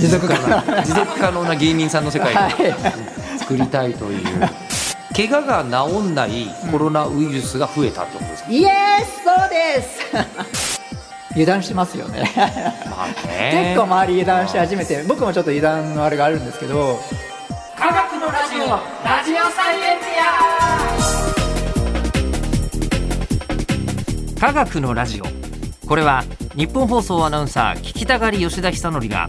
持続可能。持続可能な芸人さんの世界をはい。作りたいという。怪我が治んないコロナウイルスが増えたってことですか、イエスそうです。油断してますよね。まあね。結構周り油断し始めて僕もちょっと油断のあれがあるんですけど。科学のラジオラジオサイエンティア科学のラジオ。これは日本放送アナウンサー聞きたがり吉田久典が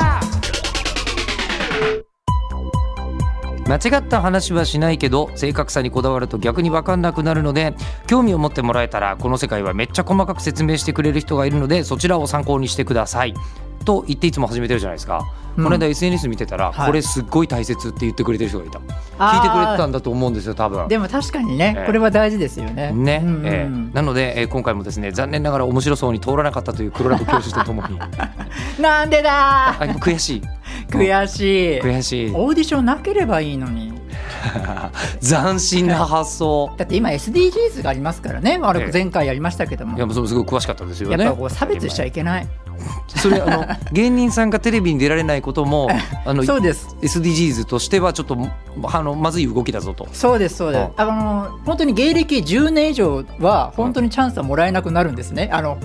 間違った話はしないけど正確さにこだわると逆に分かんなくなるので興味を持ってもらえたらこの世界はめっちゃ細かく説明してくれる人がいるのでそちらを参考にしてください。と言っていつも始めてるじゃないですか、うん。この間 SNS 見てたら、はい。これすっごい大切って言ってくれてる人がいた。聞いてくれてたんだと思うんですよ多分。でも確かにね、ええ。これは大事ですよね。ねうんうんええ。なので、えー今回もですね残念ながら面白そうに通らなかったという黒ラブ教授とともに。なんでだあ悔しい悔しい。悔しい。オーディションなければいいのに。斬新な発想。だって今 SDGs がありますからね。あええ。れ前回やりましたけども、いやもうすごい詳しかったですよやっねぱこう差別しちゃいけない。それあの芸人さんがテレビに出られないことも あのそうです。SDGs としてはちょっとあのまずい動きだぞと。そうですそうです。あの本当に芸歴10年以上は本当にチャンスはもらえなくなるんですね。あの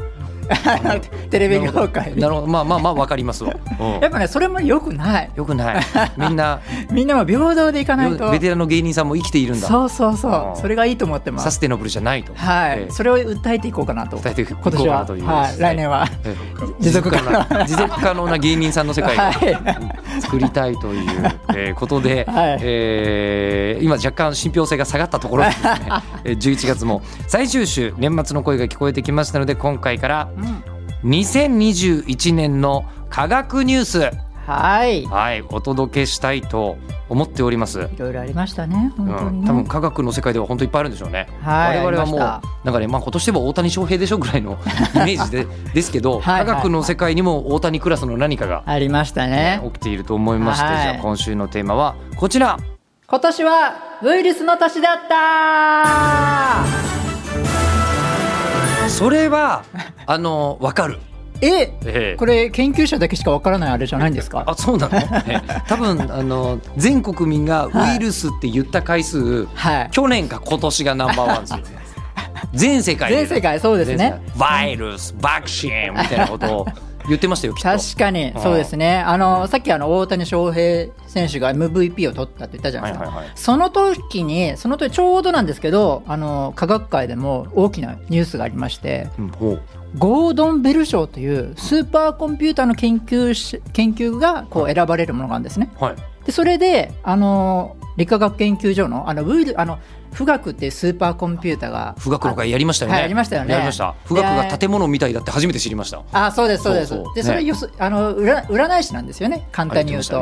テレビ業界に。なるほど。まあまあまあわかりますわ。うん。やっぱねそれも良くない。よくない。みんな みんなも平等でいかないと。ベテランの芸人さんも生きているんだ。そうそうそう。うん。それがいいと思ってます。サステナブルじゃないと。はい、ええ。それを訴えていこうかなと。伝えていこうかなという。は。い、来年は。ええ。持続可能持続可能な芸人さんの世界をはい。作りたいという、えーことで、はい。えー今若干信憑性が下がったところでですね。えー11月も。最終週年末の声が聞こえてきましたので今回からうん。2021年の科学ニュース。はい。いはい。お届けしたいと思っております。ろいろありましたね。本当うん、にね、多分科学の世界では本当いっぱいあるんでしょうね。はい我々はもうなんかねまあ今年でも大谷翔平でしょぐらいの イメージでですけど、はいはい。科学の世界にも大谷クラスの何かが、ありましたね。起きていると思いまして、はい。じゃあ今週のテーマはこちら。今年はウイルスの年だったそれはあのわかる。えええ。これ研究者だけしかわからないあれじゃないんですか？あそうなの、ええ。多分あの全国民がウイルスって言った回数、はい。去年か今年がナンバーワンですよ。全世界。で全世界そうですね。全世界。バイルスバクシンみたいなことを言ってましたよ。確かにそうですねあのさっきあの大谷翔平選手が MVP を取ったって言ったじゃないですか、はいはいはいその時にその時ちょうどなんですけどあの科学界でも大きなニュースがありましてうんゴードン・ベル賞というスーパーコンピューターの研究し研究がこう選ばれるものがあるんですね。はい。でそれであの理化学研究所のあのウイルあの富岳っていうスーパーコンピューターが富岳の会やりましたよね。はいやりましたよねやりました。富岳が建物みたいだって初めて知りました。あそうですそうですでそれねよす、あの占占い師なんですよね簡単に言うと。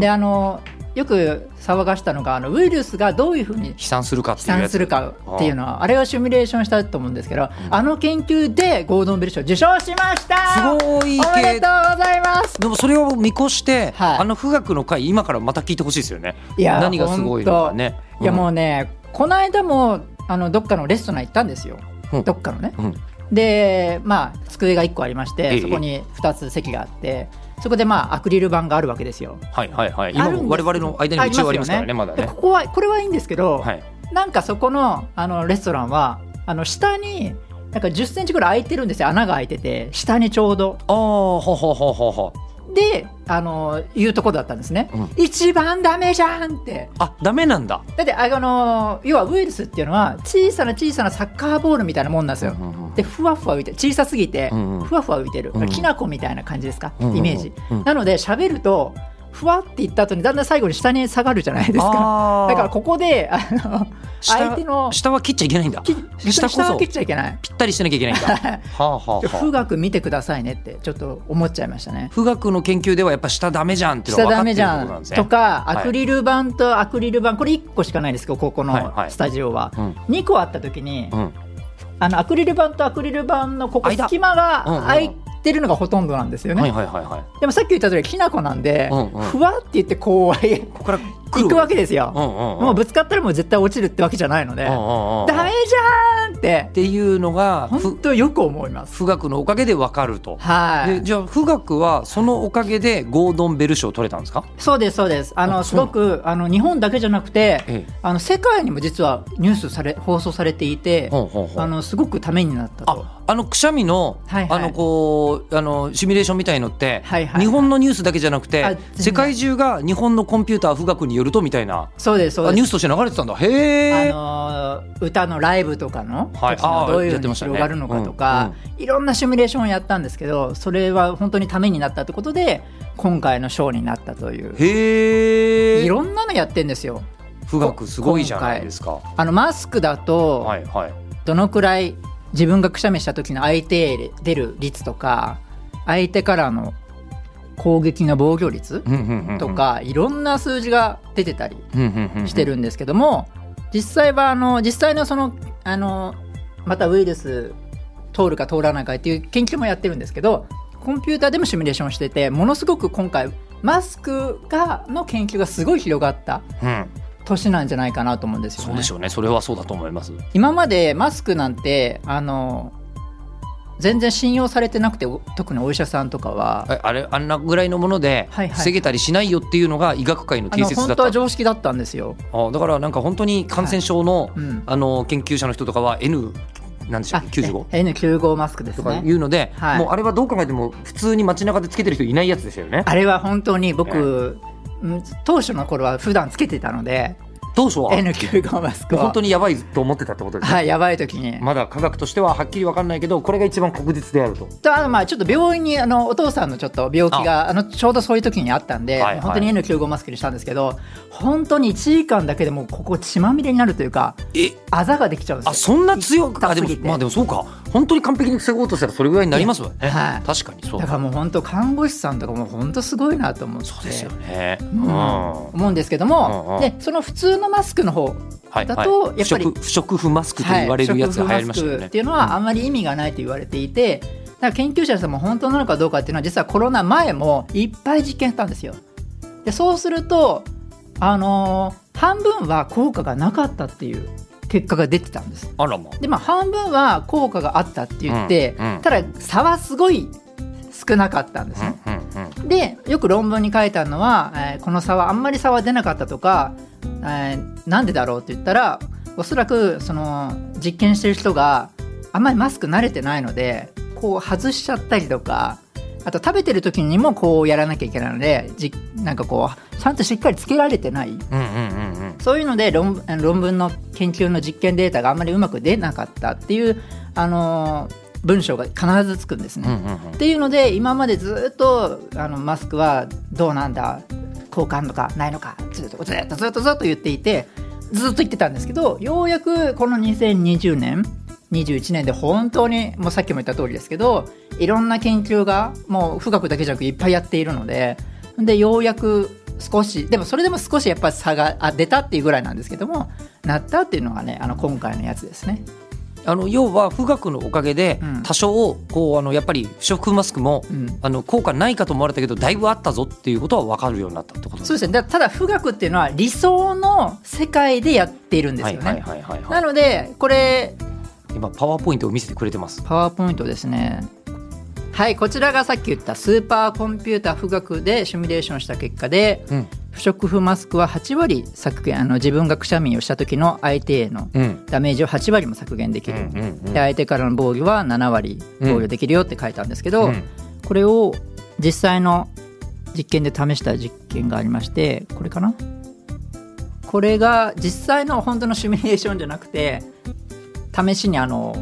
であのよく騒がしたのがあのウイルスがどういうふうに飛散するかって飛いうやつ。散するかっていうのはあれをシミュレーションしたと思うんですけど、あの研究でゴードン・ベル賞受賞しました。すごいおめでとうございます。でもそれを見越して、はい。あの富岳の会今からまた聞いてほしいですよね。いや何がすごいのかね。いやもううね、この間もあのどっかのレストラン行ったんですよ、うん。どっかのね。ん。うん。で、まあ、机が1個ありまして、ええ。そこに2つ席があって、そこでまあアクリル板があるわけですよ。はいはいはい。あるんです今も我々の間に一応ありますからねまだねでこ。こはこれはいいんですけど、はい。なんかそこのあのレストランはあの下になんか10センチぐらい開いてるんですよ穴が開いてて下にちょうどああほほほほほ。であのいうとこだったんですね、うん。一番ダメじゃんって。あダメなんだ。だってあの要はウイルスっていうのは小さな小さなサッカーボールみたいなもんなんですよ、うんうんうんでふわふわ浮いてる小さすぎてうんうん。ふわふわ浮いてる、うんうん。きな粉みたいな感じですか、うんうんうん。イメージ、うん。なので喋るとふわっていった後にだんだん最後に下に下がるじゃないですか。だからここであの下相手の下は切っちゃいけないんだ。き下こそ下は切っちゃいけない。ぴったりしてなきゃいけないんだ。はあはあは富あ。岳見てくださいねってちょっと思っちゃいましたね。富岳の研究ではやっぱ下ダメじゃんっていうの下ダは分かってるってメじゃんことなんですね。とか、はい。アクリル板とアクリル板これ1個しかないんですけどここのはいはいスタジオは、うん。2個あった時に、うん。あのアクリル板とアクリル板のここ間。隙間が空いてるのがほとんどなんですよね、でもさっき言った通りきな粉なんで、ふわって言ってこうここから来行くわけでですよ、うんうんうん。もうぶつかったらもう絶対落ちるってわけじゃないので、うんうんうんダメじゃーんって。っていうのが本ふ当よく思います。富岳のおかげでわかると。はい。でじゃあ富岳はそのおかげでゴードンベル賞を取れたんですか？そうですそうです。ああのすごくあの日本だけじゃなくてええ。あの世界にも実はニュースされ放送されていて、ほんほんほんあのすごくためになったと。ああのくしゃみの、はいはい。あのこうあのシミュレーションみたいのって、はいはい。日本のニュースだけじゃなくて世界中が日本のコンピューター富岳によるとみたいな。そうですそうです。あニュースとして流れてたんだ。へあえ、のー歌のライブとかのはい。時のどういうふうに広がるのかとか、いろんなシミュレーションをやったんですけどそれは本当にためになったってことで今回のショーになったという。へえいろんなのやってんですよ。富岳すごいじゃないですか。あのマスクだとはいはい。どのくらい自分がくしゃみした時の相手へ出る率とか相手からの攻撃の防御率とかいろんな数字が出てたりしてるんですけども実際はあの実際のそのあのまたウイルス通るか通らないかっていう研究もやってるんですけどコンピューターでもシミュレーションしててものすごく今回マスクがの研究がすごい広がったうん。年なんじゃないかなと思うんですよね。そうでしょうね。それはそうだと思います。今までマスクなんてあの全然信用されてなくてお特にお医者さんとかは。えあれあんなぐらいのものではいはい。防げたりしないよっていうのが医学界の定説だった。常識だったんですよ。あだからなんか本当に感染症の、うん、あの研究者の人とかは N なんでしょうあ 95? N95 マスクですとかね。いうので、はい。もうあれはどう考えても普通に街中でつけてる人いないやつですよね。あれは本当に僕、うん当初の頃は普段つけてたので当初は N95 マスクを。本当にやばいと思ってたってことですね、はいやばい時に、まだ科学としてははっきり分かんないけどこれが一番確実であると。とあのまあちょっと病院にあのお父さんのちょっと病気があ。のちょうどそういう時にあったんで、はいはい。本当に N95 マスクにしたんですけど本当に1時間だけでもうここ血まみれになるというかえ？あざができちゃうんですよ。あそんな強くあでもまあでもそうか。本当に完璧に防ごうとしたらそれぐらいになりますもんね、はい。確かにそうだ。からもう本当看護師さんとかも本当すごいなと思って。そうですよね、ううんん。思うんですけども、うんうん。でその普通のマスクの方はい。だとはい。やっぱり不織不織布マスクと言われるやつが流行りましたよね、はい。っていうのはあんまり意味がないと言われていてだから研究者さんも本当なのかどうかっていうのは実はコロナ前もいっぱい実験したんですよ。でそうすると、あのー半分は効果がなかったっていう結果が出てたんです。あらまでまあ半分は効果があったって言って、うんうん。ただ差はすごい少なかったんですね。でよく論文に書いてあるのは、えーこの差はあんまり差は出なかったとか、えーなんでだろうって言ったらおそらくその実験してる人があんまりマスク慣れてないのでこう外しちゃったりとかあと食べてる時にもこうやらなきゃいけないのでじなんかこうちゃんとしっかりつけられてない。うんうんうんうん。そういうので論論文の研究の実験データがあんまりうまく出なかったっていう、あのー文章が必ずつくんですね。っていうので今までずっとあのマスクはどうなんだ効果あるのかないのかずっとずっとずっとずっと言っていてずっと言ってたんですけどようやくこの2020年21年で本当にもうさっきも言った通りですけどいろんな研究がもう富岳だけじゃなくいっぱいやっているのででようやく少しでもそれでも少しやっぱ差があ出たっていうぐらいなんですけどもなったっていうのがねあの今回のやつですね。あの要は富岳のおかげでうん。多少こうあのやっぱり不織布マスクもうん。あの効果ないかと思われたけどだいぶあったぞっていうことは分かるようになったってことそうですね。だただ富岳っていうのは理想の世界でやっているんですよね。ないのでこれ今パワーポイントを見せてくれてます。パワーポイントですね。はいこちらがさっき言ったスーパーコンピュータ富岳でシミュレーションした結果でうん不織布マスクは8割削減あの自分がくしゃみをした時の相手へのうん。ダメージを8割も削減できる、で相手からの防御は7割防御できるよって書いたんですけど、うん。これを実際の実験で試した実験がありましてこれかな？これが実際の本当のシミュレーションじゃなくて試しにあの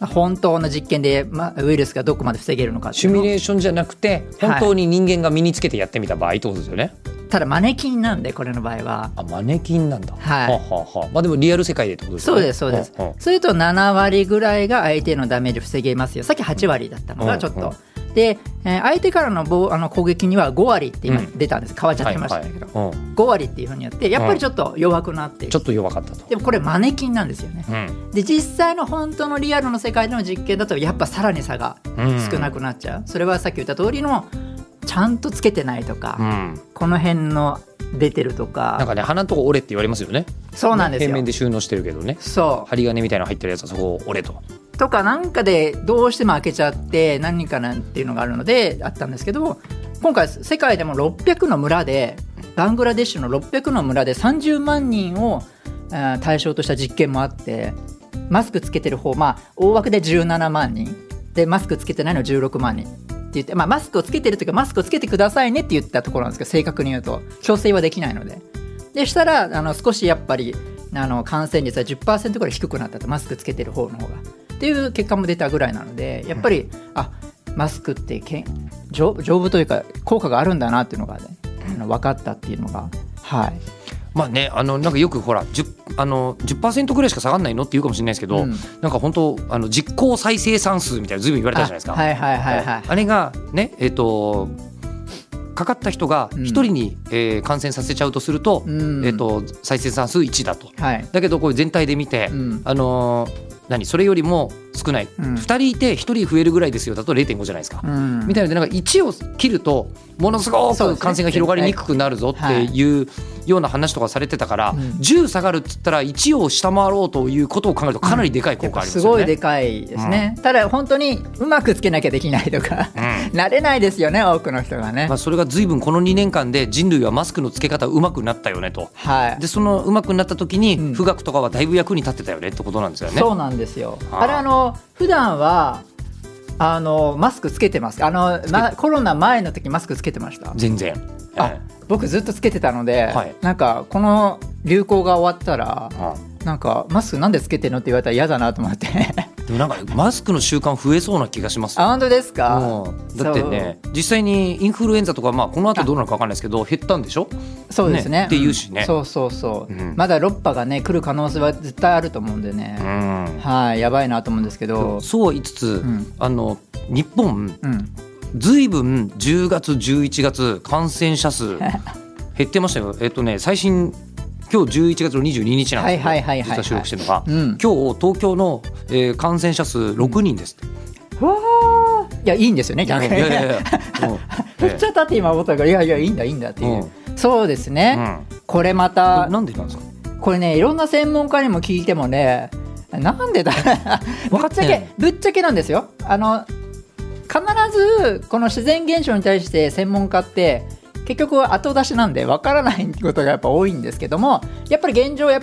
本当の実験で、ま、ウイルスがどこまで防げるのかシミュレーションじゃなくて本当に人間が身につけてやってみた場合ってことですよね、ただマネキンなんでこれの場合は。あマネキンなんだ。はい。はあはあはあ。まあでもリアル世界でってことですよね。そうですそうです。んんそれと7割ぐらいが相手のダメージ防げますよ。さっき8割だったのうんがちょっと、で、えー相手からのぼあの攻撃には5割って今うん。出たんです、変わっちゃってましたけど、はい。はいうん。5割っていうふうにやってやっぱりちょっと弱くなって。いるちょっと弱かったと。でもこれマネキンなんですよね。うん。で実際の本当のリアルの世界での実験だとやっぱさらに差がうん。少なくなっちゃう、それはさっき言った通りのちゃんとつけてないとか、うん、この辺の出てるとか。なんかね鼻のとこ折れって言われますよね。そうなんですよ。平面で収納してるけどね。そ針金みたいなの入ってるやつはそこを折れと。とかなんかでどうしても開けちゃって何人かなんていうのがあるのであったんですけど今回世界でも600の村でバングラデシュの600の村で30万人を対象とした実験もあってマスクつけてる方まあ大枠で17万人。でマスクつけてないの16万人って言って、まあ、マスクをつけてるというかマスクをつけてくださいねって言ったところなんですけど正確に言うと。強制はできないので。でしたらあの少しやっぱりあの感染率は10%ぐらい低くなったと。マスクつけてる方の方が。っていう結果も出たぐらいなのでやっぱり、あマスクってけん丈丈夫というか効果があるんだなっていうのが、ね、あの分かったっていうのがはい。まあねあのなんかよくほら10あの10%ぐらいしか下がらないのって言うかもしれないですけど、うん。なんか本当あの実効再生産数みたいなずいぶん言われたじゃないですか。あはいはいはいはい。あれがねえっ、とかかった人がうん。1人に、えー感染させちゃうとすると,、うん。えっと再生産数1だと。はい。だけどこれ全体で見て、うん。あのー何？それよりも少ない、うん。2人いて1人増えるぐらいですよ。だと0.5じゃないですか。うん。みたいな。のでなんか1を切るとものすごく感染が広がりにくくなるぞっていうような話とかされてたから、うん。10下がるっつったら1を下回ろうということを考えるとかなりでかい効果ありますよね。すごいでかいですね、ただ本当にうまくつけなきゃできないとか、慣れないですよね多くの人がね、まあ、それが随分この2年間で人類はマスクのつけ方うまくなったよねと。はい。でそのうまくなった時にうん。富岳とかはだいぶ役に立ってたよねってことなんですよね。そうなんですよ。あれあの普段はあのマスクつけてます。あの、ま、コロナ前の時マスクつけてました。全然。僕ずっとつけてたので、はい。なんかこの流行が終わったらえなんかマスクなんでつけてるのって言われたら嫌だなと思って。でもなんかマスクの習慣増えそうな気がします。よあ本当ですか、うん。だってね実際にインフルエンザとかまあこの後どうなるか分かんないですけど減ったんでしょ？そうですね。ね。っていうしね。ん。そうそうそう、うん。まだ6波がね来る可能性は絶対あると思うんでね、うんはいやばいなと思うんですけど。そうは言いつつ、ん。あの日本うん。ずいぶん10月11月感染者数 減ってましたよ。えっとね最新今日11月の22日なんですけど実は収録してるのが、うん。今日東京の、えー感染者数6人です。って、わあいやいいんですよね逆に。いやいやいや。もうめっちゃ経って今思ったからいやいやいいんだいいんだっていう、うそうですね、うん。これまこたれなんでなんですか？これねいろんな専門家にも聞いてもねなんでだ？ぶっちゃけぶっちゃけなんですよ。あの必ずこの自然現象に対して専門家って結局は後出しなんでわからないことがやっぱ多いんですけどもやっぱり現状やっ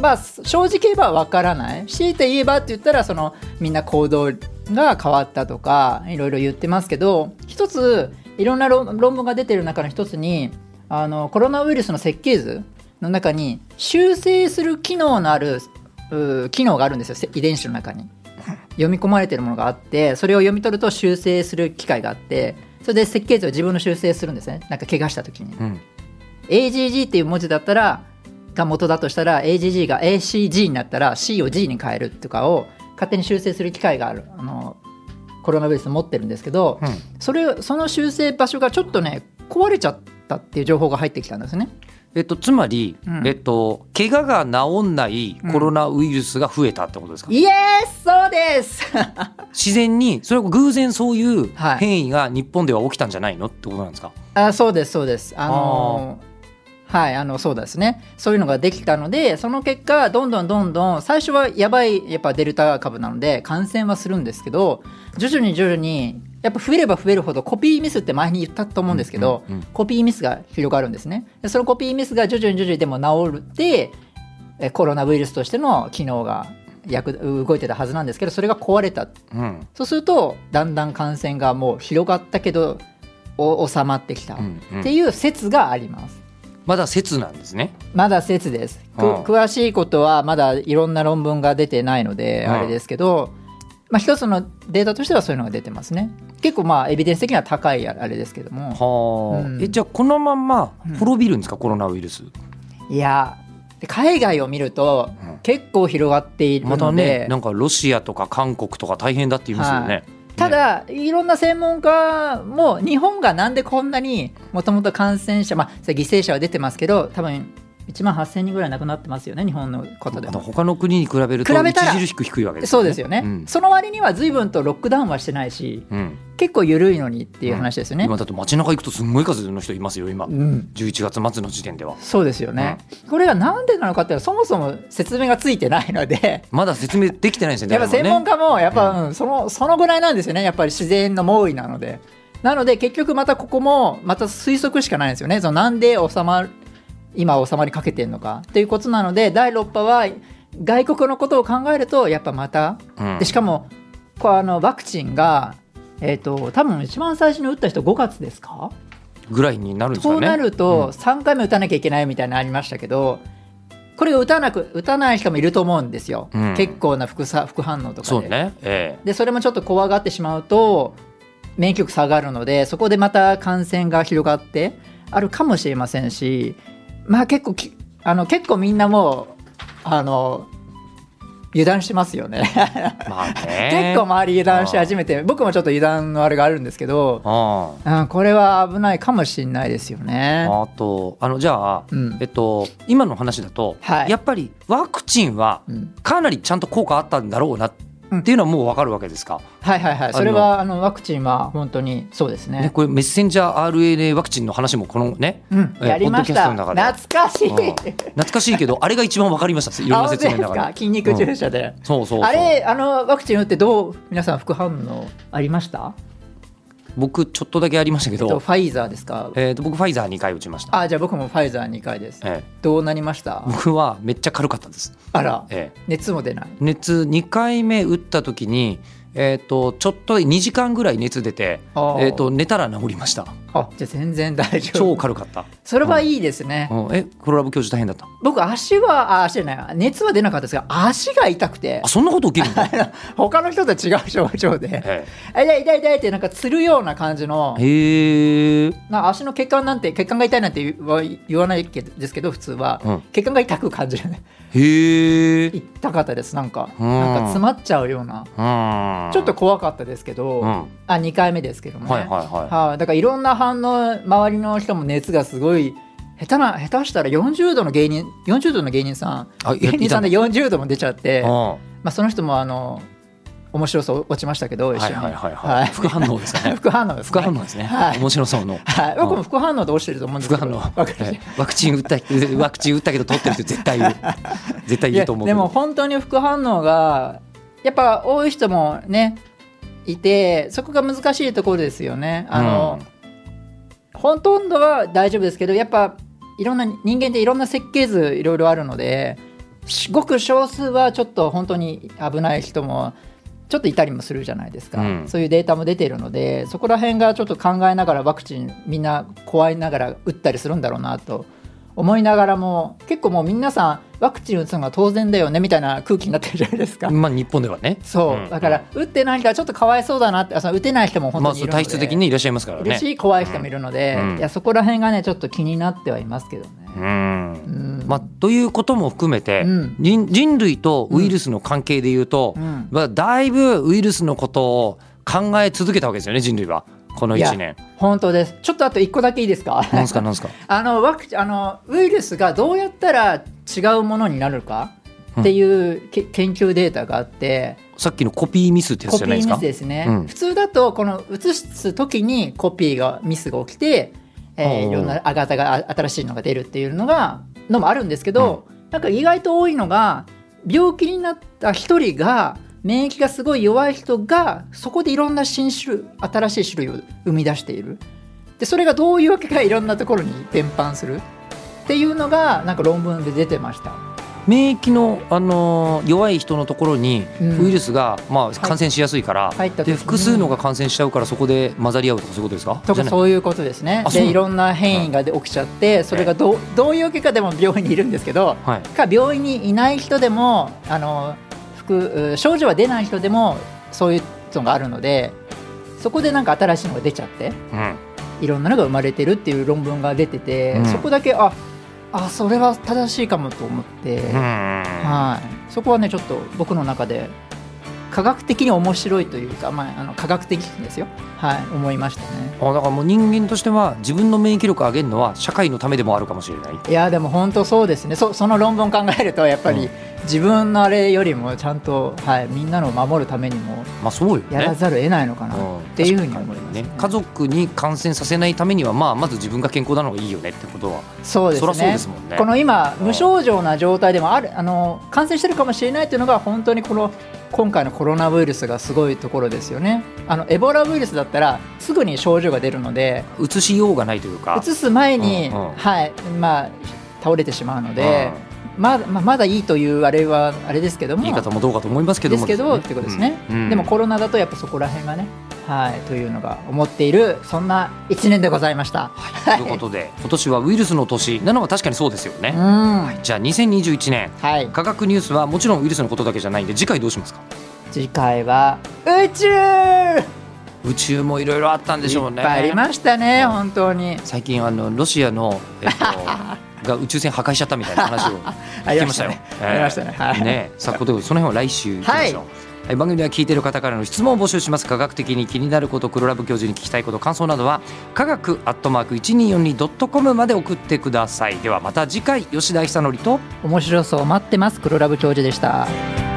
まあ正直言えばわからない。強いて言えばって言ったらそのみんな行動が変わったとかいろいろ言ってますけど一ついろんな論論文が出てる中の一つにあのコロナウイルスの設計図の中に修正する機能のあるう機能があるんですよせ遺伝子の中に。読み込まれてるものがあってそれを読み取ると修正する機械があってそれで設計図を自分の修正するんですね。なんか怪我した時に。うん。AGG っていう文字だったらが元だとしたら AGG が ACG になったら C を G に変えるとかを勝手に修正する機械がある。あのコロナウイルス持ってるんですけど、うん。それその修正場所がちょっとね壊れちゃったっていう情報が入ってきたんですね。えっと、つまり、うん。えっと、怪我が治んないコロナウイルスが増えたってことですか、イエスそうです。自然にそれは偶然そういうはい。変異が日本では起きたんじゃないのってことなんですか、あそうですそうです。あのはいあのそうですね。そういうのができたのでその結果どんどんどんどん最初はやばいやっぱデルタ株なので感染はするんですけど徐々に徐々にやっぱ増えれば増えるほどコピーミスって前に言ったと思うんですけど、うんうんうん。コピーミスが広がるんですね。でそのコピーミスが徐々に徐々にでも治るってえコロナウイルスとしての機能が役動いてたはずなんですけどそれが壊れた。うん。そうするとだんだん感染がもう広がったけどお収まってきたっうんうん。ていう説があります。まだ説なんですね。まだ説です。詳しいことはまだいろんな論文が出てないのでうんあれですけど、まあ、一つのデータとしてはそういうのが出てますね。結構まあエビデンス的には高いあれですけども。はあ、うんえじゃあこのまんまうん滅びるんですか、コロナウイルス。いやで海外を見るとうん結構広がっているまたので、ねなんかロシアとか韓国とか大変だって言いますよね。ただ、いろんな専門家も日本がなんでこんなにもともと感染者、まあ、犠牲者は出てますけど多分1万8000人ぐらい亡くなってますよね日本のことでも。他の国に比べると著しく低いわけですそうですよね、うん。その割には随分とロックダウンはしてないしうん。結構緩いのにっていう話ですよね。今だと街中行くとすんごい数の人いますよ今。うん。11月末の時点では。そうですよね、これがなんでなのかっていうのはそもそも説明がついてないので。まだ説明できてないんですよねやっぱ専門家もやっぱ、うんそのそのぐらいなんですよね。やっぱり自然の猛威なので。なので結局またここもまた推測しかないんですよね。そのなんで収まる今収まりかけてるのか？っていうことなので第6波は外国のことを考えるとやっぱまたうん。でしかもこうあのワクチンがえっ、と多分一番最初に打った人5月ですか？ぐらいになるんですかね？そうなるとうん。3回目打たなきゃいけないみたいなのありましたけどこれを打たなく打たない人もいると思うんですよ、うん。結構な副さ副反応とかで。ね。え。でそれもちょっと怖がってしまうと免疫力下がるのでそこでまた感染が広がってあるかもしれませんしまあ結構きあの結構みんなもうあの油断してますよね。えまあね。結構周り油断し始めて僕もちょっと油断のあれがあるんですけど、あうん、これは危ないかもしれないですよね。ああとあのじゃあ、うん。えっと今の話だと、はい。やっぱりワクチンはうん。かなりちゃんと効果あったんだろうなっていうのはもうわかるわけですか、はいはいはい、それはあのワクチンは本当にそうですね。ね、これメッセンジャー RNA ワクチンの話もこのね、うん、えーやりました。懐かしい。うん。懐かしいけどあれが一番わかりました。いろんな説明の中でか筋肉注射で。そうそう。あれあのワクチン打ってどう皆さん副反応ありました？僕ちょっとだけありましたけえっとど、ファイザーですか？えー、と僕ファイザー2回打ちました、あじゃあ僕もファイザー2回です。えどうなりました？ー？僕はめっちゃ軽かったです、あらえー熱も出ない。熱2回目打った時にえー、とちょっと2時間ぐらい熱出て、えー、と寝たら治りました。あじゃあ全然大丈夫。超軽かった、それはいいですね。うん、えコロラブ教授大変だった？僕足はあ足じゃない。熱は出なかったですが足が痛くて。あそんなこと起きるんだ、他の人と違う症状で。えあ痛い痛い痛いってなんかつるような感じのえへえ。な足の血管なんて血管が痛いなんて言わ言わないけどですけど普通は、うん。血管が痛く感じるね。へえ。痛かったですなんか。うん。なんか詰まっちゃうような。うんちょっと怖かったですけど、うん。はあ2回目ですけどもね。いはいははい。だからいろんな反応周りの人も熱がすごい下手な下手したら40度の芸人40度の芸人さん。あ芸人さんでいた40度も出ちゃってまあ、その人もあの面白そう落ちましたけど一緒に、はいはい。はい。はい。副反応ですかね。副反応です、ね、副反応ですね、はい。面白そうの。はい、僕も副反応で落ちてると思うんですけど。副反応。ワクチン打った ワクチン打ったけど取ってるって絶対言う絶対言うと思うでも本当に副反応がやっぱ多い人もねいてそこが難しいところですよね。あの、ほとんどは大丈夫ですけどやっぱいろんな人間っていろんな設計図いろいろあるのでごく少数はちょっと本当に危ない人もちょっといたりもするじゃないですか、うん。そういうデータも出ているのでそこら辺がちょっと考えながらワクチンみんな怖いながら打ったりするんだろうなと思いながらも結構もう皆さんワクチン打つのが当然だよねみたいな空気になってるじゃないですか。まあ日本ではね。そう、うん。だから打ってない人はちょっとかわいそうだなってあその打てない人も本当にいるので、体質的にいらっしゃいますからね。いるし怖い人もいるので、うん。いやそこら辺がねちょっと気になってはいますけどね。うん。うん。まあ、ということも含めて、うん。人人類とウイルスの関係でいうと、うん。まあ、だいぶウイルスのことを考え続けたわけですよね人類は。この1年。本当です。ちょっとあと1個だけいいですか？なんすかなんすか？あのワクチンあのウイルスがどうやったら違うものになるかっていうけ、研究データがあってさっきのコピーミスってやつコピーミじゃないですか？スですね、うん。普通だとこの移す時にコピーがミスが起きて、えーいろんなあがたがあ新しいのが出るっていうのがのもあるんですけど、なんか意外と多いのが病気になった一人が免疫がすごい弱い人がそこでいろんな新種類新しい種類を生み出している。でそれがどういうわけかいろんなところに伝播するっていうのがなんか論文で出てました。免疫の、あのー弱い人のところにうん。ウイルスが、まあ、感染しやすいから、入った時に。で複数のが感染しちゃうからそこで混ざり合うとかそういうことですか？とかそういうことですね。でいろんな変異がで起きちゃってそれがどうどういうわけかでも病院にいるんですけどはい。か病院にいない人でもあの副症状は出ない人でもそういうのがあるのでそこでなんか新しいのが出ちゃってうん。いろんなのが生まれてるっていう論文が出てて、うん。そこだけああそれは正しいかもと思って、うん。はい、そこはねちょっと僕の中で科学的に面白いというか、まあ、あの科学的ですよ、はい、思いましたね。あだからもう人間としては自分の免疫力を上げるのは社会のためでもあるかもしれない。いやでも本当そうですね。そその論文考えるとやっぱり、うん。自分のあれよりもちゃんと、はい、みんなのを守るためにもまあそうよね。やらざるを得ないのかな。うん。っていうふうに思いますね。ね。家族に感染させないためにはまあまず自分が健康なのがいいよねってことは。そうですそりゃそうねですもんね。この今うん無症状な状態でもあるあの感染してるかもしれないというのが本当にこの今回のコロナウイルスがすごいところですよね。あのエボラウイルスだったらすぐに症状が出るのでうつしようがないというか。移す前に、うんうん。はいまあ倒れてしまうので、まだまあまだいいというあれはあれですけども。言い方もどうかと思いますけども。ですけどってことですね、でもコロナだとやっぱそこら辺がねはいというのが思っているそんな1年でございました。ということで今年はウイルスの年なのは確かにそうですよね、うん。はじゃあ2021年い科学ニュースはもちろんウイルスのことだけじゃないんで次回どうしますか？次回は宇宙。宇宙もいろいろあったんでしょうね。いっぱいありましたね、うん本当に。最近あのロシアの、えっと、が宇宙船破壊しちゃったみたいな話を あ聞きましたよ。ありましたね。はい。ね、さあ、ことでその辺は来週行きましょう。はいはい番組では聞いている方からの質問を募集します科学的に気になること黒ラブ教授に聞きたいこと感想などは科学アットマーク 1242.com まで送ってくださいではまた次回吉田久典と面白そう待ってます。黒ラブ教授でした。